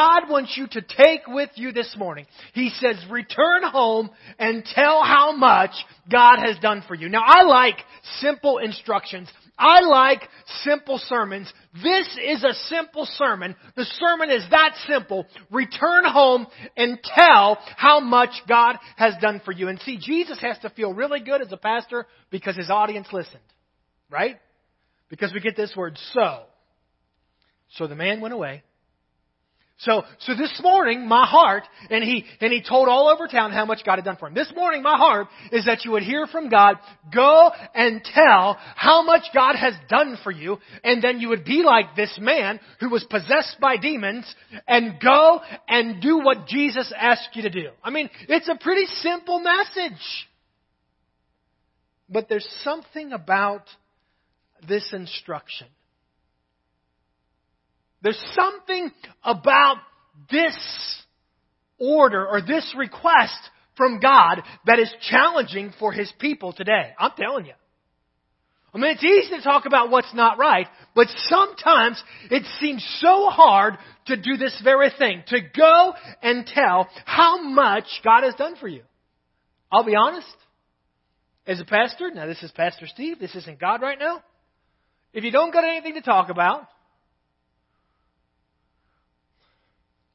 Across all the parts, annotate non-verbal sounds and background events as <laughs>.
God wants you to take with you this morning. He says, return home and tell how much God has done for you. Now I like simple instructions. I like simple sermons. This is a simple sermon. The sermon is that simple. Return home and tell how much God has done for you. And see, Jesus has to feel really good as a pastor because his audience listened. Right? Because we get this word so. So the man went away so, so this morning, my heart, and he, and he told all over town how much God had done for him. This morning, my heart is that you would hear from God, go and tell how much God has done for you, and then you would be like this man who was possessed by demons, and go and do what Jesus asked you to do. I mean, it's a pretty simple message. But there's something about this instruction there's something about this order or this request from God that is challenging for His people today. I'm telling you. I mean, it's easy to talk about what's not right, but sometimes it seems so hard to do this very thing, to go and tell how much God has done for you. I'll be honest. As a pastor, now this is Pastor Steve, this isn't God right now. If you don't got anything to talk about,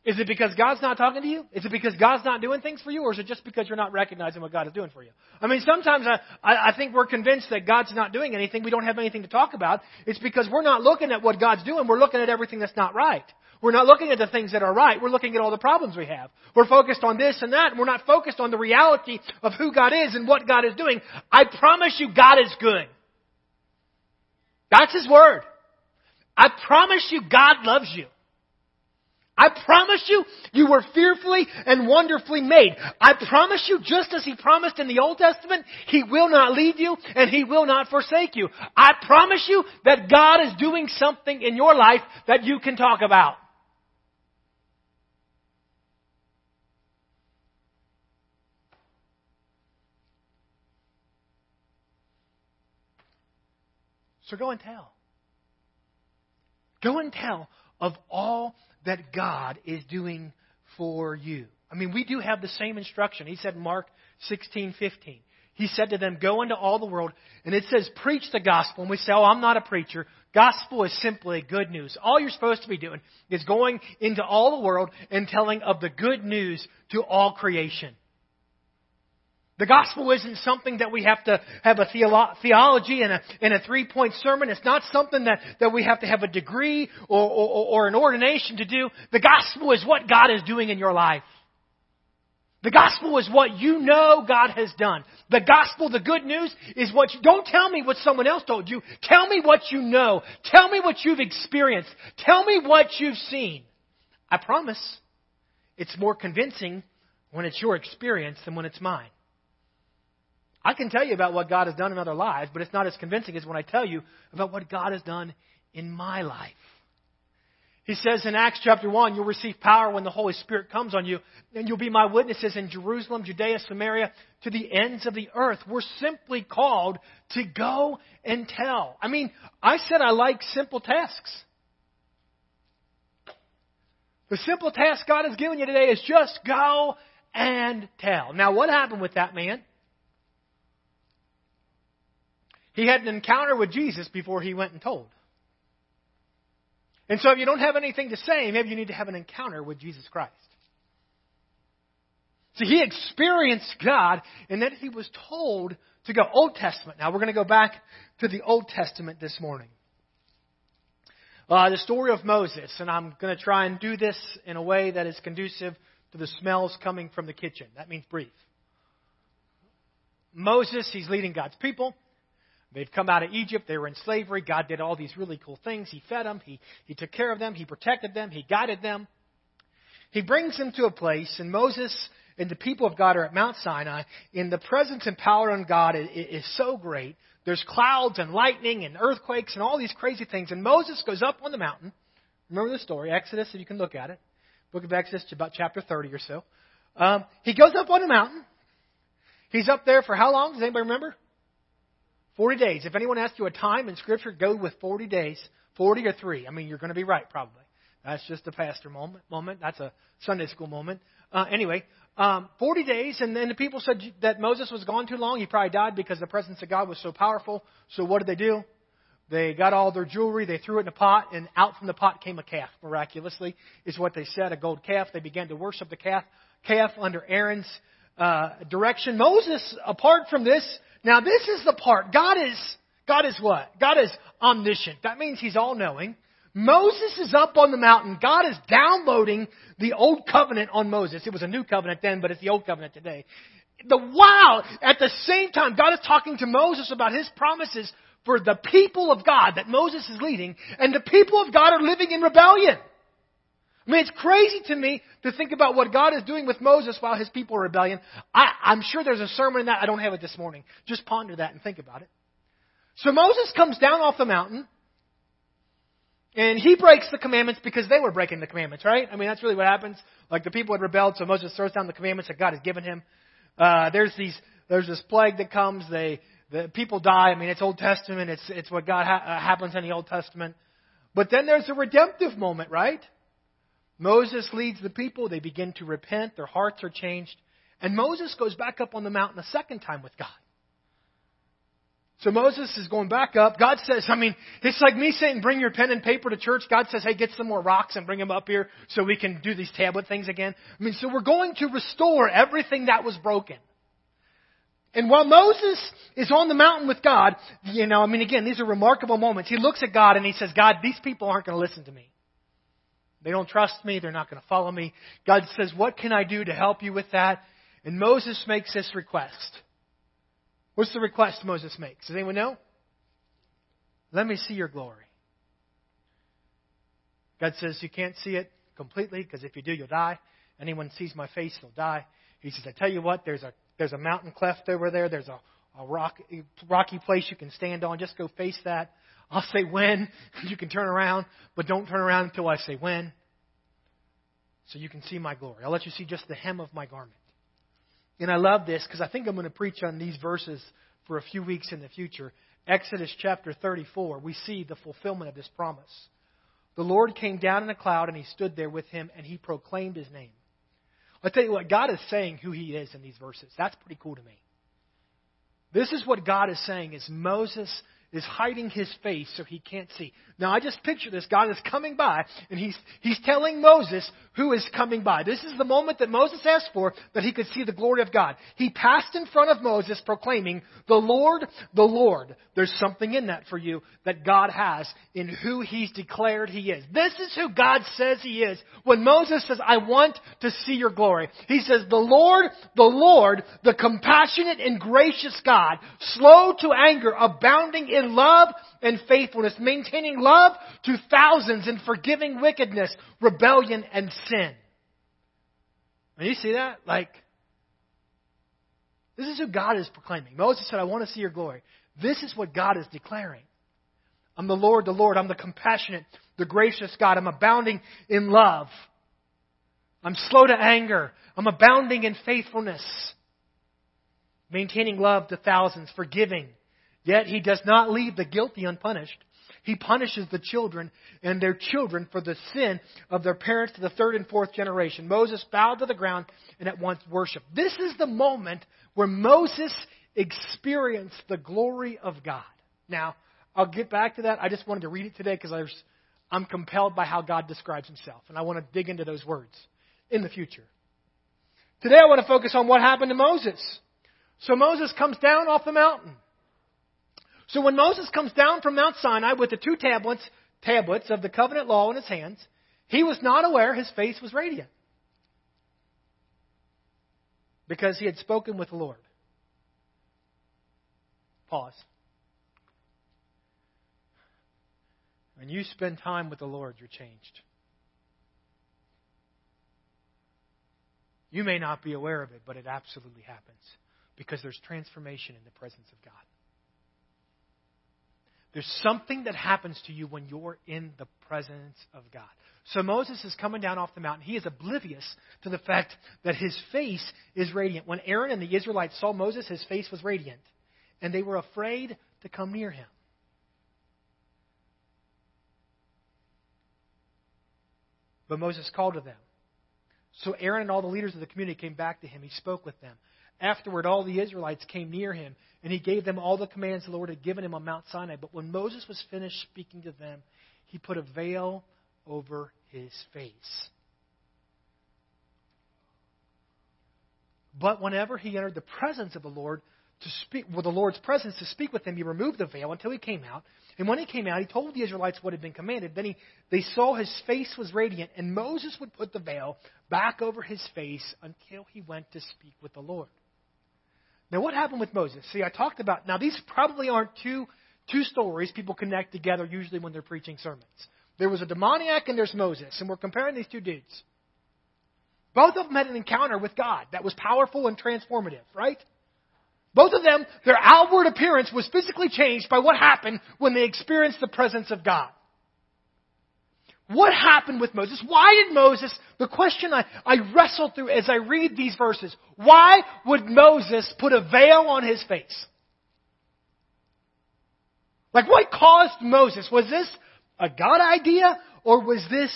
Is it because God's not talking to you? Is it because God's not doing things for you? Or is it just because you're not recognizing what God is doing for you? I mean, sometimes I, I, I think we're convinced that God's not doing anything. We don't have anything to talk about. It's because we're not looking at what God's doing. We're looking at everything that's not right. We're not looking at the things that are right. We're looking at all the problems we have. We're focused on this and that, and we're not focused on the reality of who God is and what God is doing. I promise you, God is good. That's His Word. I promise you, God loves you. I promise you, you were fearfully and wonderfully made. I promise you, just as He promised in the Old Testament, He will not leave you and He will not forsake you. I promise you that God is doing something in your life that you can talk about. So go and tell. Go and tell of all that God is doing for you. I mean, we do have the same instruction. He said Mark 16:15. He said to them, "Go into all the world," and it says, "Preach the gospel." And we say, "Oh, I'm not a preacher." Gospel is simply good news. All you're supposed to be doing is going into all the world and telling of the good news to all creation. The gospel isn't something that we have to have a theolo- theology and a, and a three point sermon. It's not something that, that we have to have a degree or, or, or an ordination to do. The gospel is what God is doing in your life. The gospel is what you know God has done. The gospel, the good news, is what you, don't tell me what someone else told you. Tell me what you know. Tell me what you've experienced. Tell me what you've seen. I promise it's more convincing when it's your experience than when it's mine. I can tell you about what God has done in other lives, but it's not as convincing as when I tell you about what God has done in my life. He says in Acts chapter 1, you'll receive power when the Holy Spirit comes on you, and you'll be my witnesses in Jerusalem, Judea, Samaria, to the ends of the earth. We're simply called to go and tell. I mean, I said I like simple tasks. The simple task God has given you today is just go and tell. Now, what happened with that man? He had an encounter with Jesus before he went and told. And so if you don't have anything to say, maybe you need to have an encounter with Jesus Christ. So he experienced God and then he was told to go Old Testament. Now we're going to go back to the Old Testament this morning. Uh, the story of Moses, and I'm going to try and do this in a way that is conducive to the smells coming from the kitchen. That means brief. Moses, he's leading God's people. They've come out of Egypt. They were in slavery. God did all these really cool things. He fed them. He, he took care of them. He protected them. He guided them. He brings them to a place, and Moses and the people of God are at Mount Sinai. In the presence and power of God is, is so great. There's clouds and lightning and earthquakes and all these crazy things. And Moses goes up on the mountain. Remember the story, Exodus, if you can look at it. Book of Exodus, about chapter 30 or so. Um, he goes up on the mountain. He's up there for how long? Does anybody remember? 40 days. If anyone asks you a time in Scripture, go with 40 days. 40 or 3. I mean, you're going to be right, probably. That's just a pastor moment. Moment. That's a Sunday school moment. Uh, anyway, um, 40 days, and then the people said that Moses was gone too long. He probably died because the presence of God was so powerful. So what did they do? They got all their jewelry, they threw it in a pot, and out from the pot came a calf, miraculously, is what they said, a gold calf. They began to worship the calf, calf under Aaron's uh, direction. Moses, apart from this, now this is the part. God is, God is what? God is omniscient. That means He's all knowing. Moses is up on the mountain. God is downloading the old covenant on Moses. It was a new covenant then, but it's the old covenant today. The wow! At the same time, God is talking to Moses about his promises for the people of God that Moses is leading, and the people of God are living in rebellion. I mean, it's crazy to me to think about what God is doing with Moses while his people are rebellion. I, I'm sure there's a sermon in that. I don't have it this morning. Just ponder that and think about it. So Moses comes down off the mountain. And he breaks the commandments because they were breaking the commandments, right? I mean, that's really what happens. Like the people had rebelled, so Moses throws down the commandments that God has given him. Uh, there's these, there's this plague that comes. They, the people die. I mean, it's Old Testament. It's, it's what God ha- uh, happens in the Old Testament. But then there's a redemptive moment, right? Moses leads the people. They begin to repent. Their hearts are changed. And Moses goes back up on the mountain a second time with God. So Moses is going back up. God says, I mean, it's like me saying, bring your pen and paper to church. God says, hey, get some more rocks and bring them up here so we can do these tablet things again. I mean, so we're going to restore everything that was broken. And while Moses is on the mountain with God, you know, I mean, again, these are remarkable moments. He looks at God and he says, God, these people aren't going to listen to me. They don't trust me. They're not going to follow me. God says, what can I do to help you with that? And Moses makes this request. What's the request Moses makes? Does anyone know? Let me see your glory. God says you can't see it completely because if you do, you'll die. Anyone sees my face, they'll die. He says, I tell you what, there's a there's a mountain cleft over there. There's a, a rock, rocky place you can stand on. Just go face that. I'll say when. <laughs> You can turn around, but don't turn around until I say when. So you can see my glory. I'll let you see just the hem of my garment. And I love this because I think I'm going to preach on these verses for a few weeks in the future. Exodus chapter 34, we see the fulfillment of this promise. The Lord came down in a cloud and he stood there with him and he proclaimed his name. I'll tell you what, God is saying who he is in these verses. That's pretty cool to me. This is what God is saying is Moses is hiding his face so he can't see. Now I just picture this. God is coming by and he's, he's telling Moses who is coming by. This is the moment that Moses asked for that he could see the glory of God. He passed in front of Moses proclaiming, the Lord, the Lord. There's something in that for you that God has in who he's declared he is. This is who God says he is. When Moses says, I want to see your glory, he says, the Lord, the Lord, the compassionate and gracious God, slow to anger, abounding in love and faithfulness, maintaining love to thousands and forgiving wickedness, rebellion, and sin. And you see that? Like, this is who God is proclaiming. Moses said, I want to see your glory. This is what God is declaring. I'm the Lord, the Lord. I'm the compassionate, the gracious God. I'm abounding in love. I'm slow to anger. I'm abounding in faithfulness. Maintaining love to thousands, forgiving. Yet he does not leave the guilty unpunished. He punishes the children and their children for the sin of their parents to the third and fourth generation. Moses bowed to the ground and at once worshiped. This is the moment where Moses experienced the glory of God. Now, I'll get back to that. I just wanted to read it today because I'm compelled by how God describes himself. And I want to dig into those words in the future. Today I want to focus on what happened to Moses. So Moses comes down off the mountain. So when Moses comes down from Mount Sinai with the two tablets, tablets of the covenant law in his hands, he was not aware his face was radiant. Because he had spoken with the Lord. Pause. When you spend time with the Lord, you're changed. You may not be aware of it, but it absolutely happens because there's transformation in the presence of God. There's something that happens to you when you're in the presence of God. So Moses is coming down off the mountain. He is oblivious to the fact that his face is radiant. When Aaron and the Israelites saw Moses, his face was radiant, and they were afraid to come near him. But Moses called to them. So Aaron and all the leaders of the community came back to him. He spoke with them. Afterward, all the Israelites came near him, and he gave them all the commands the Lord had given him on Mount Sinai. But when Moses was finished speaking to them, he put a veil over his face. But whenever he entered the presence of the Lord to speak, with the Lord's presence to speak with him, he removed the veil until he came out. And when he came out, he told the Israelites what had been commanded. Then he, they saw his face was radiant, and Moses would put the veil back over his face until he went to speak with the Lord. Now, what happened with Moses? See, I talked about, now these probably aren't two, two stories people connect together usually when they're preaching sermons. There was a demoniac and there's Moses, and we're comparing these two dudes. Both of them had an encounter with God that was powerful and transformative, right? Both of them, their outward appearance was physically changed by what happened when they experienced the presence of God. What happened with Moses? Why did Moses, the question I, I wrestle through as I read these verses, why would Moses put a veil on his face? Like what caused Moses? Was this a God idea or was this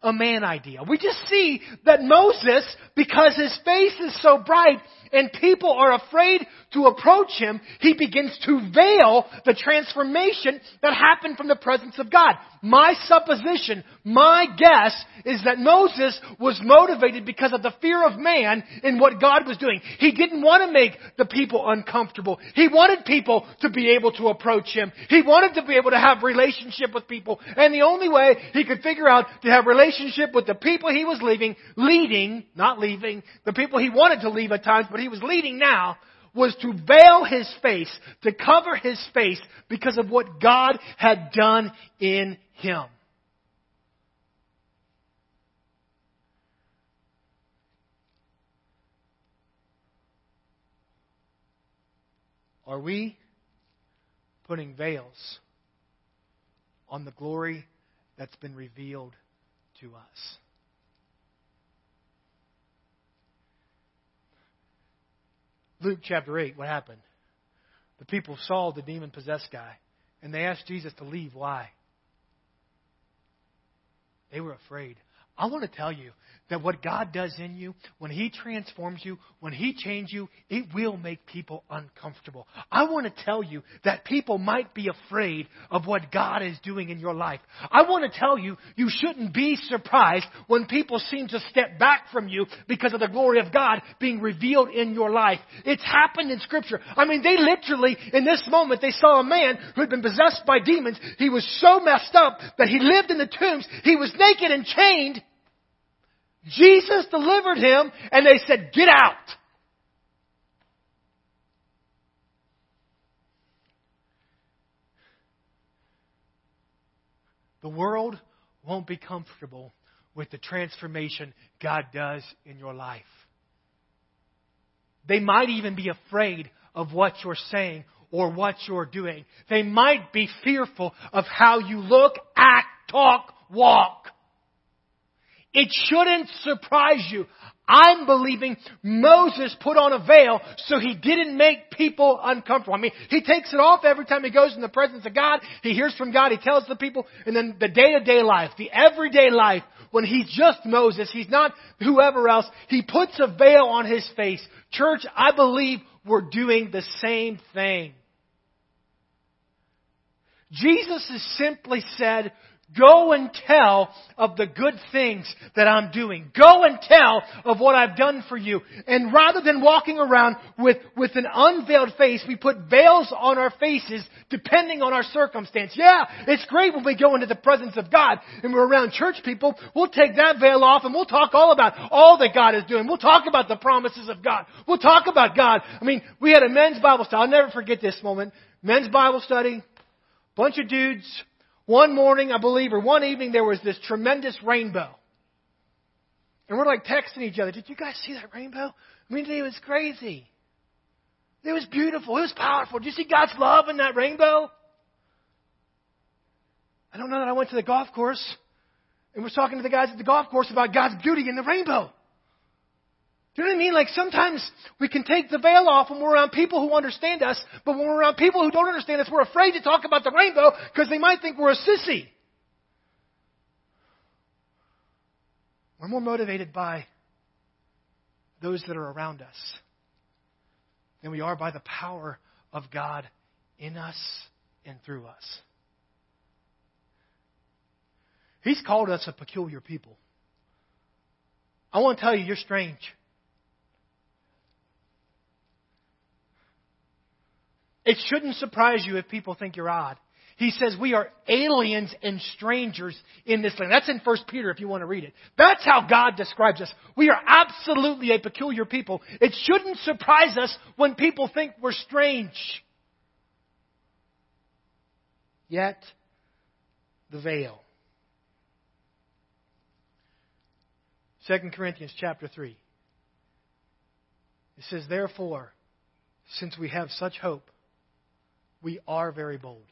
a man idea? We just see that Moses, because his face is so bright, and people are afraid to approach him, he begins to veil the transformation that happened from the presence of God. My supposition, my guess, is that Moses was motivated because of the fear of man in what God was doing. He didn't want to make the people uncomfortable. He wanted people to be able to approach him. He wanted to be able to have relationship with people. And the only way he could figure out to have relationship with the people he was leaving, leading, not leaving, the people he wanted to leave at times, but he was leading now, was to veil his face, to cover his face because of what God had done in him. Are we putting veils on the glory that's been revealed to us? Luke chapter 8, what happened? The people saw the demon possessed guy, and they asked Jesus to leave. Why? They were afraid. I want to tell you that what God does in you, when He transforms you, when He changes you, it will make people uncomfortable. I want to tell you that people might be afraid of what God is doing in your life. I want to tell you, you shouldn't be surprised when people seem to step back from you because of the glory of God being revealed in your life. It's happened in Scripture. I mean, they literally, in this moment, they saw a man who had been possessed by demons. He was so messed up that he lived in the tombs. He was naked and chained. Jesus delivered him, and they said, Get out. The world won't be comfortable with the transformation God does in your life. They might even be afraid of what you're saying or what you're doing. They might be fearful of how you look, act, talk, walk. It shouldn't surprise you. I'm believing Moses put on a veil so he didn't make people uncomfortable. I mean, he takes it off every time he goes in the presence of God. He hears from God. He tells the people. And then the day to day life, the everyday life, when he's just Moses, he's not whoever else, he puts a veil on his face. Church, I believe we're doing the same thing. Jesus has simply said, Go and tell of the good things that I'm doing. Go and tell of what I've done for you. And rather than walking around with, with an unveiled face, we put veils on our faces depending on our circumstance. Yeah, it's great when we go into the presence of God and we're around church people. We'll take that veil off and we'll talk all about all that God is doing. We'll talk about the promises of God. We'll talk about God. I mean, we had a men's Bible study. I'll never forget this moment. Men's Bible study. Bunch of dudes one morning, I believe, or one evening, there was this tremendous rainbow. And we're like texting each other, did you guys see that rainbow? I mean, it was crazy. It was beautiful. It was powerful. Did you see God's love in that rainbow? I don't know that I went to the golf course and was talking to the guys at the golf course about God's beauty in the rainbow. You know what I mean? Like sometimes we can take the veil off when we're around people who understand us, but when we're around people who don't understand us, we're afraid to talk about the rainbow because they might think we're a sissy. We're more motivated by those that are around us than we are by the power of God in us and through us. He's called us a peculiar people. I want to tell you, you're strange. It shouldn't surprise you if people think you're odd. He says we are aliens and strangers in this land. That's in 1 Peter if you want to read it. That's how God describes us. We are absolutely a peculiar people. It shouldn't surprise us when people think we're strange. Yet, the veil. 2 Corinthians chapter 3. It says, Therefore, since we have such hope, we are very bold.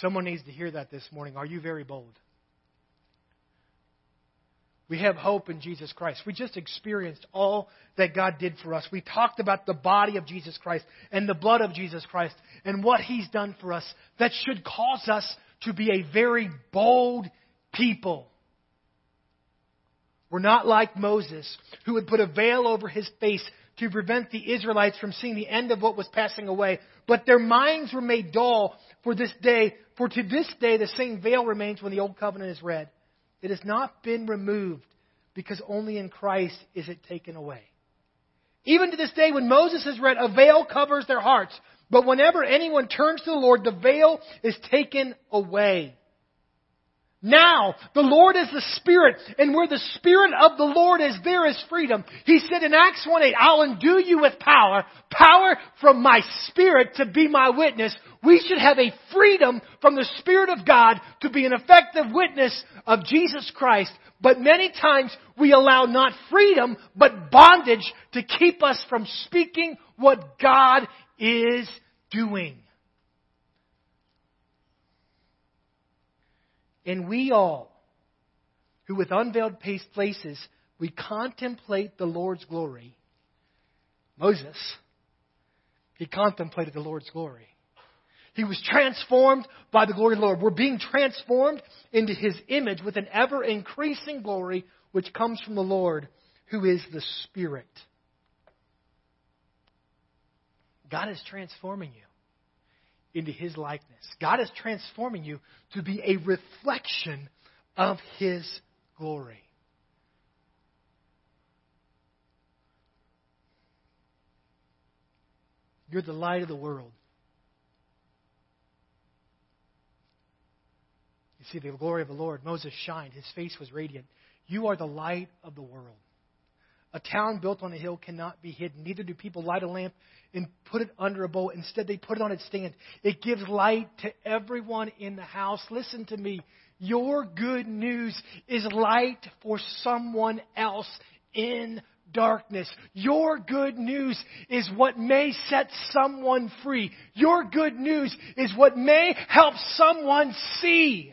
Someone needs to hear that this morning. Are you very bold? We have hope in Jesus Christ. We just experienced all that God did for us. We talked about the body of Jesus Christ and the blood of Jesus Christ and what He's done for us. That should cause us to be a very bold people. We're not like Moses, who would put a veil over his face to prevent the Israelites from seeing the end of what was passing away. But their minds were made dull for this day, for to this day the same veil remains when the old covenant is read. It has not been removed because only in Christ is it taken away. Even to this day, when Moses is read, a veil covers their hearts. But whenever anyone turns to the Lord, the veil is taken away. Now, the Lord is the Spirit, and where the Spirit of the Lord is, there is freedom. He said in Acts 1 8, I'll endue you with power, power from my Spirit to be my witness. We should have a freedom from the Spirit of God to be an effective witness of Jesus Christ. But many times we allow not freedom, but bondage to keep us from speaking what God is doing. And we all, who with unveiled faces, we contemplate the Lord's glory. Moses, he contemplated the Lord's glory. He was transformed by the glory of the Lord. We're being transformed into his image with an ever increasing glory which comes from the Lord, who is the Spirit. God is transforming you into His likeness. God is transforming you to be a reflection of His glory. You're the light of the world. You see the glory of the Lord. Moses shined, his face was radiant. You are the light of the world. A town built on a hill cannot be hidden. Neither do people light a lamp and put it under a bowl. Instead, they put it on its stand. It gives light to everyone in the house. Listen to me. Your good news is light for someone else in darkness. Your good news is what may set someone free. Your good news is what may help someone see.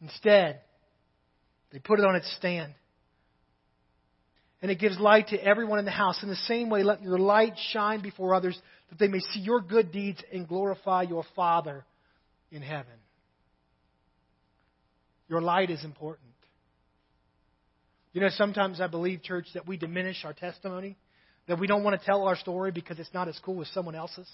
Instead, they put it on its stand. And it gives light to everyone in the house. In the same way, let your light shine before others that they may see your good deeds and glorify your Father in heaven. Your light is important. You know, sometimes I believe, church, that we diminish our testimony, that we don't want to tell our story because it's not as cool as someone else's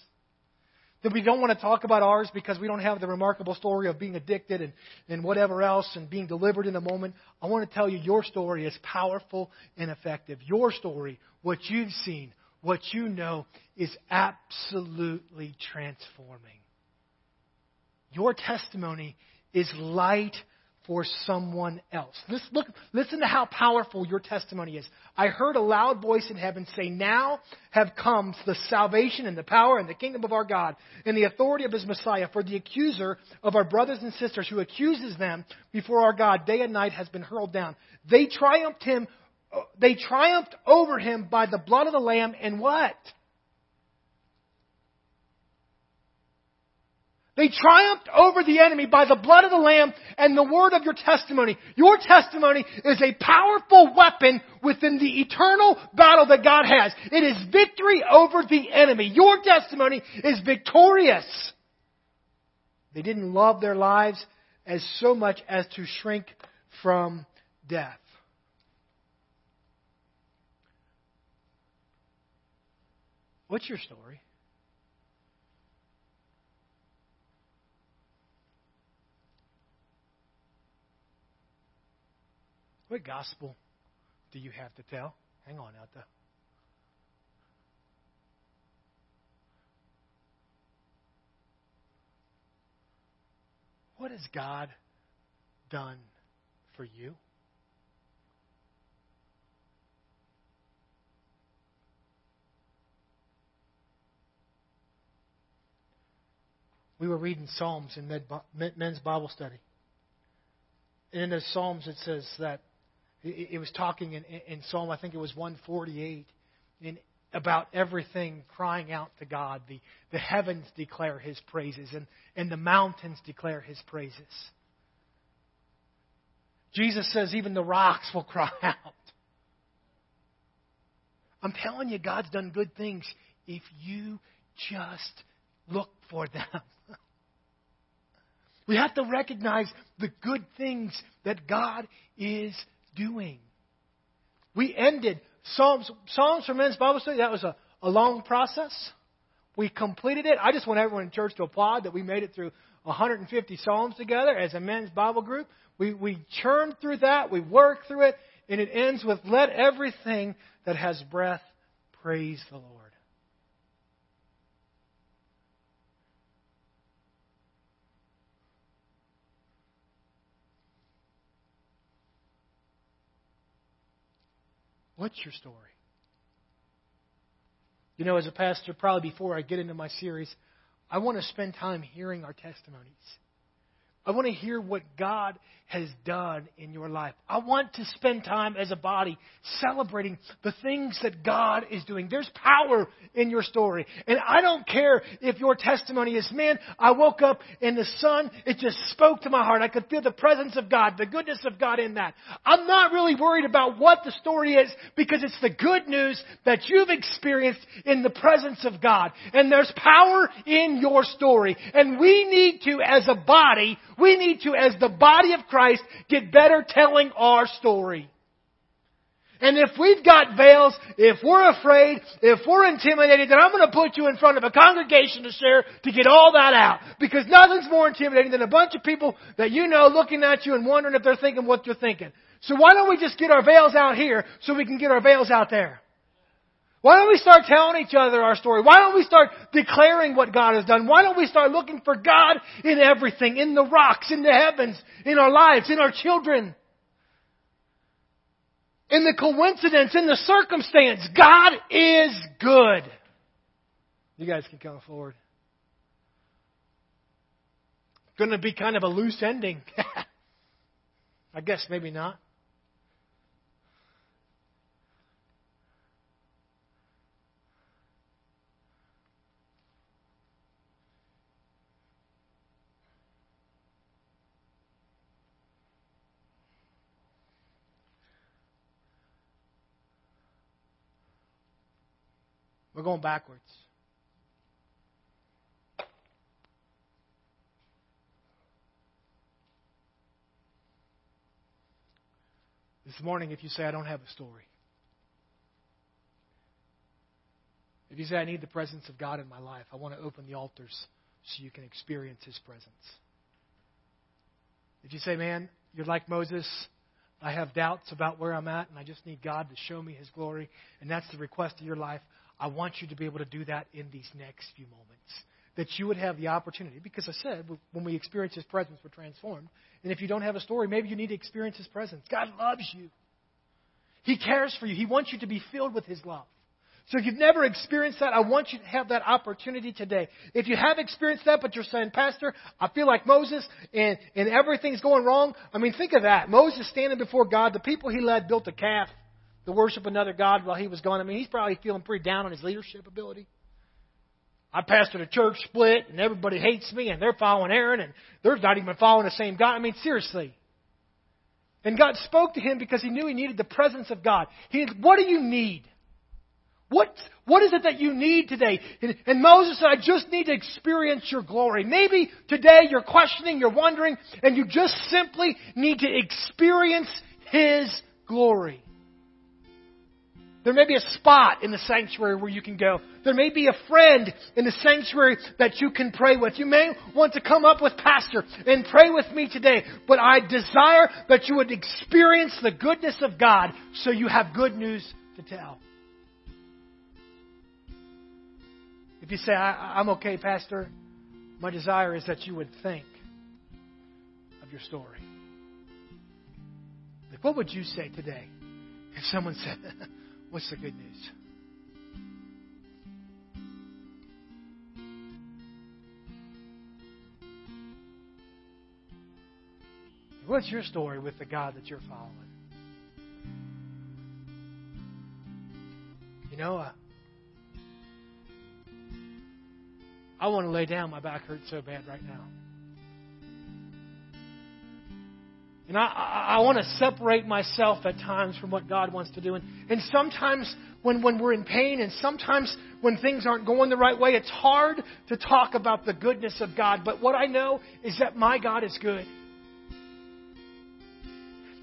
that we don't want to talk about ours because we don't have the remarkable story of being addicted and, and whatever else and being delivered in a moment. I want to tell you your story is powerful and effective. Your story, what you've seen, what you know, is absolutely transforming. Your testimony is light for someone else. Listen, look, listen to how powerful your testimony is. I heard a loud voice in heaven say, Now have come the salvation and the power and the kingdom of our God and the authority of his Messiah. For the accuser of our brothers and sisters who accuses them before our God day and night has been hurled down. They triumphed him, uh, they triumphed over him by the blood of the Lamb and what? They triumphed over the enemy by the blood of the Lamb and the word of your testimony. Your testimony is a powerful weapon within the eternal battle that God has. It is victory over the enemy. Your testimony is victorious. They didn't love their lives as so much as to shrink from death. What's your story? What gospel do you have to tell? Hang on out there. What has God done for you? We were reading Psalms in men's Bible study. And in the Psalms, it says that it was talking in, in Psalm, I think it was 148, in, about everything crying out to God. The, the heavens declare his praises, and, and the mountains declare his praises. Jesus says even the rocks will <laughs> cry out. I'm telling you, God's done good things if you just look for them. <laughs> we have to recognize the good things that God is doing. We ended Psalms, Psalms for Men's Bible Study. That was a, a long process. We completed it. I just want everyone in church to applaud that we made it through 150 Psalms together as a men's Bible group. We, we churned through that. We worked through it. And it ends with, let everything that has breath praise the Lord. What's your story? You know, as a pastor, probably before I get into my series, I want to spend time hearing our testimonies. I want to hear what God has done in your life. I want to spend time as a body celebrating the things that God is doing. There's power in your story. And I don't care if your testimony is, man, I woke up and the sun, it just spoke to my heart. I could feel the presence of God, the goodness of God in that. I'm not really worried about what the story is because it's the good news that you've experienced in the presence of God. And there's power in your story. And we need to, as a body, we need to, as the body of Christ, get better telling our story. And if we've got veils, if we're afraid, if we're intimidated, then I'm going to put you in front of a congregation to share to get all that out. Because nothing's more intimidating than a bunch of people that you know looking at you and wondering if they're thinking what you're thinking. So why don't we just get our veils out here so we can get our veils out there? Why don't we start telling each other our story? Why don't we start declaring what God has done? Why don't we start looking for God in everything, in the rocks, in the heavens, in our lives, in our children? In the coincidence, in the circumstance, God is good. You guys can come forward. Going to be kind of a loose ending. <laughs> I guess maybe not. We're going backwards. This morning, if you say, I don't have a story, if you say, I need the presence of God in my life, I want to open the altars so you can experience His presence. If you say, man, you're like Moses, I have doubts about where I'm at, and I just need God to show me His glory, and that's the request of your life, I want you to be able to do that in these next few moments. That you would have the opportunity, because I said, when we experience His presence, we're transformed. And if you don't have a story, maybe you need to experience His presence. God loves you, He cares for you, He wants you to be filled with His love. So if you've never experienced that, I want you to have that opportunity today. If you have experienced that, but you're saying, Pastor, I feel like Moses and, and everything's going wrong. I mean, think of that. Moses standing before God. The people he led built a calf to worship another God while he was gone. I mean, he's probably feeling pretty down on his leadership ability. I pastored a church split, and everybody hates me, and they're following Aaron, and they're not even following the same God. I mean, seriously. And God spoke to him because he knew he needed the presence of God. He, said, what do you need? What, what is it that you need today? And, and Moses said, I just need to experience your glory. Maybe today you're questioning, you're wondering, and you just simply need to experience His glory. There may be a spot in the sanctuary where you can go. There may be a friend in the sanctuary that you can pray with. You may want to come up with Pastor and pray with me today, but I desire that you would experience the goodness of God so you have good news to tell. If you say, I, am okay, Pastor, my desire is that you would think of your story. Like, what would you say today if someone said, <laughs> What's the good news? What's your story with the God that you're following? You know, uh, I want to lay down. My back hurts so bad right now. And I, I, I want to separate myself at times from what God wants to do. And, and sometimes when, when we're in pain and sometimes when things aren't going the right way, it's hard to talk about the goodness of God. But what I know is that my God is good.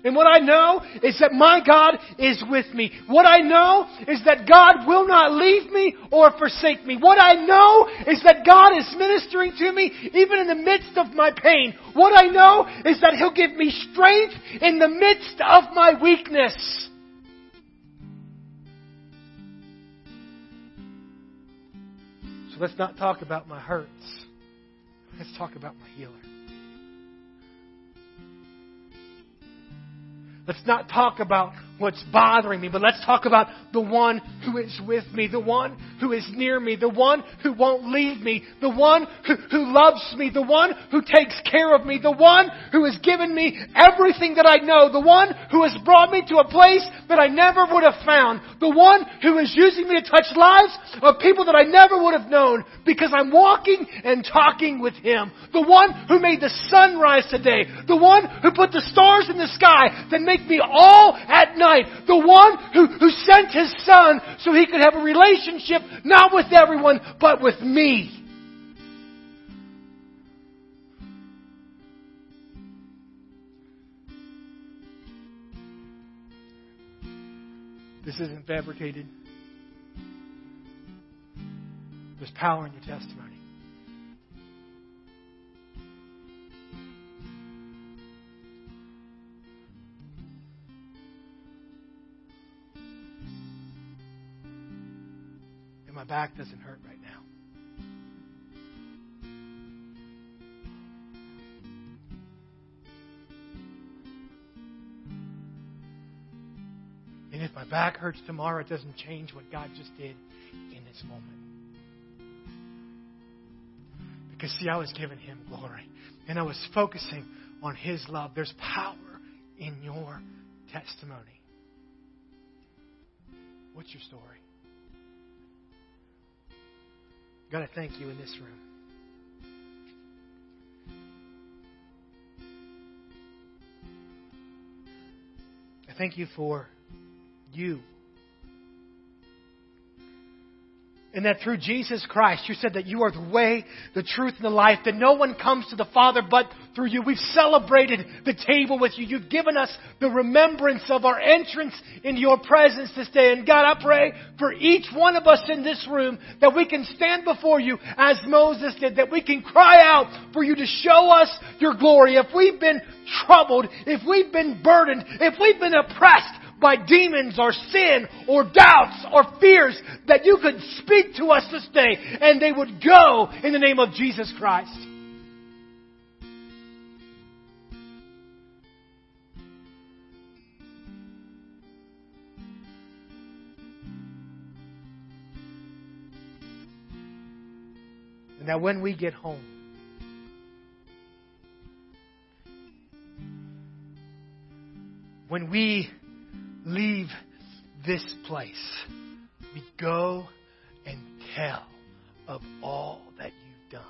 And what I know is that my God is with me. What I know is that God will not leave me or forsake me. What I know is that God is ministering to me even in the midst of my pain. What I know is that He'll give me strength in the midst of my weakness. So let's not talk about my hurts. Let's talk about my healer. Let's not talk about what's bothering me, but let's talk about the one who is with me, the one who is near me, the one who won't leave me, the one who, who loves me, the one who takes care of me, the one who has given me everything that I know, the one who has brought me to a place that I never would have found, the one who is using me to touch lives of people that I never would have known because I'm walking and talking with Him, the one who made the sun rise today, the one who put the stars in the sky that make me all at night. The one who, who sent his son so he could have a relationship not with everyone, but with me. This isn't fabricated. There's power in your testimony. And my back doesn't hurt right And if my back hurts tomorrow, it doesn't change what God just did in this moment. Because, see, I was giving Him glory. And I was focusing on His love. There's power in your testimony. What's your story? God, I thank you in this room. I thank you for you And that through Jesus Christ, you said that you are the way, the truth, and the life, that no one comes to the Father but through you. We've celebrated the table with you. You've given us the remembrance of our entrance into your presence this day. And God, I pray for each one of us in this room that we can stand before you as Moses did, that we can cry out for you to show us your glory. If we've been troubled, if we've been burdened, if we've been oppressed, by demons or sin or doubts or fears that you could speak to us this day and they would go in the name of Jesus Christ. And that when we get home, when we leave this place, we go and tell of all that you've done.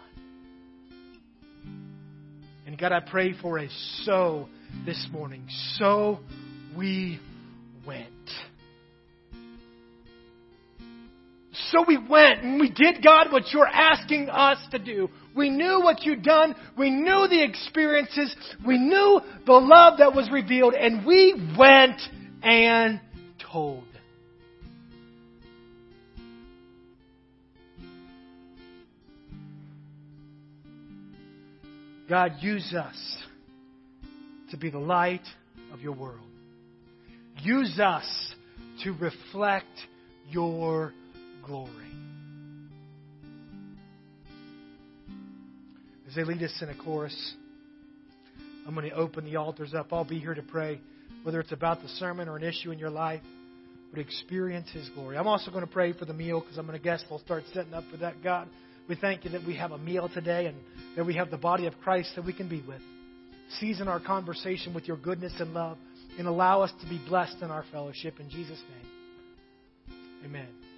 And God, I pray for a so this morning. So we went. So we went and we did, God, what you're asking us to do. We knew what you'd done. We knew the experiences. We knew the love that was revealed. And we went and told. God, use us to be the light of your world. Use us to reflect your glory. As they lead us in a chorus, I'm going to open the altars up. I'll be here to pray, whether it's about the sermon or an issue in your life, but experience His glory. I'm also going to pray for the meal because I'm going to guess they'll start setting up for that. God, we thank you that we have a meal today and that we have the body of Christ that we can be with. Season our conversation with your goodness and love and allow us to be blessed in our fellowship. In Jesus' name, amen.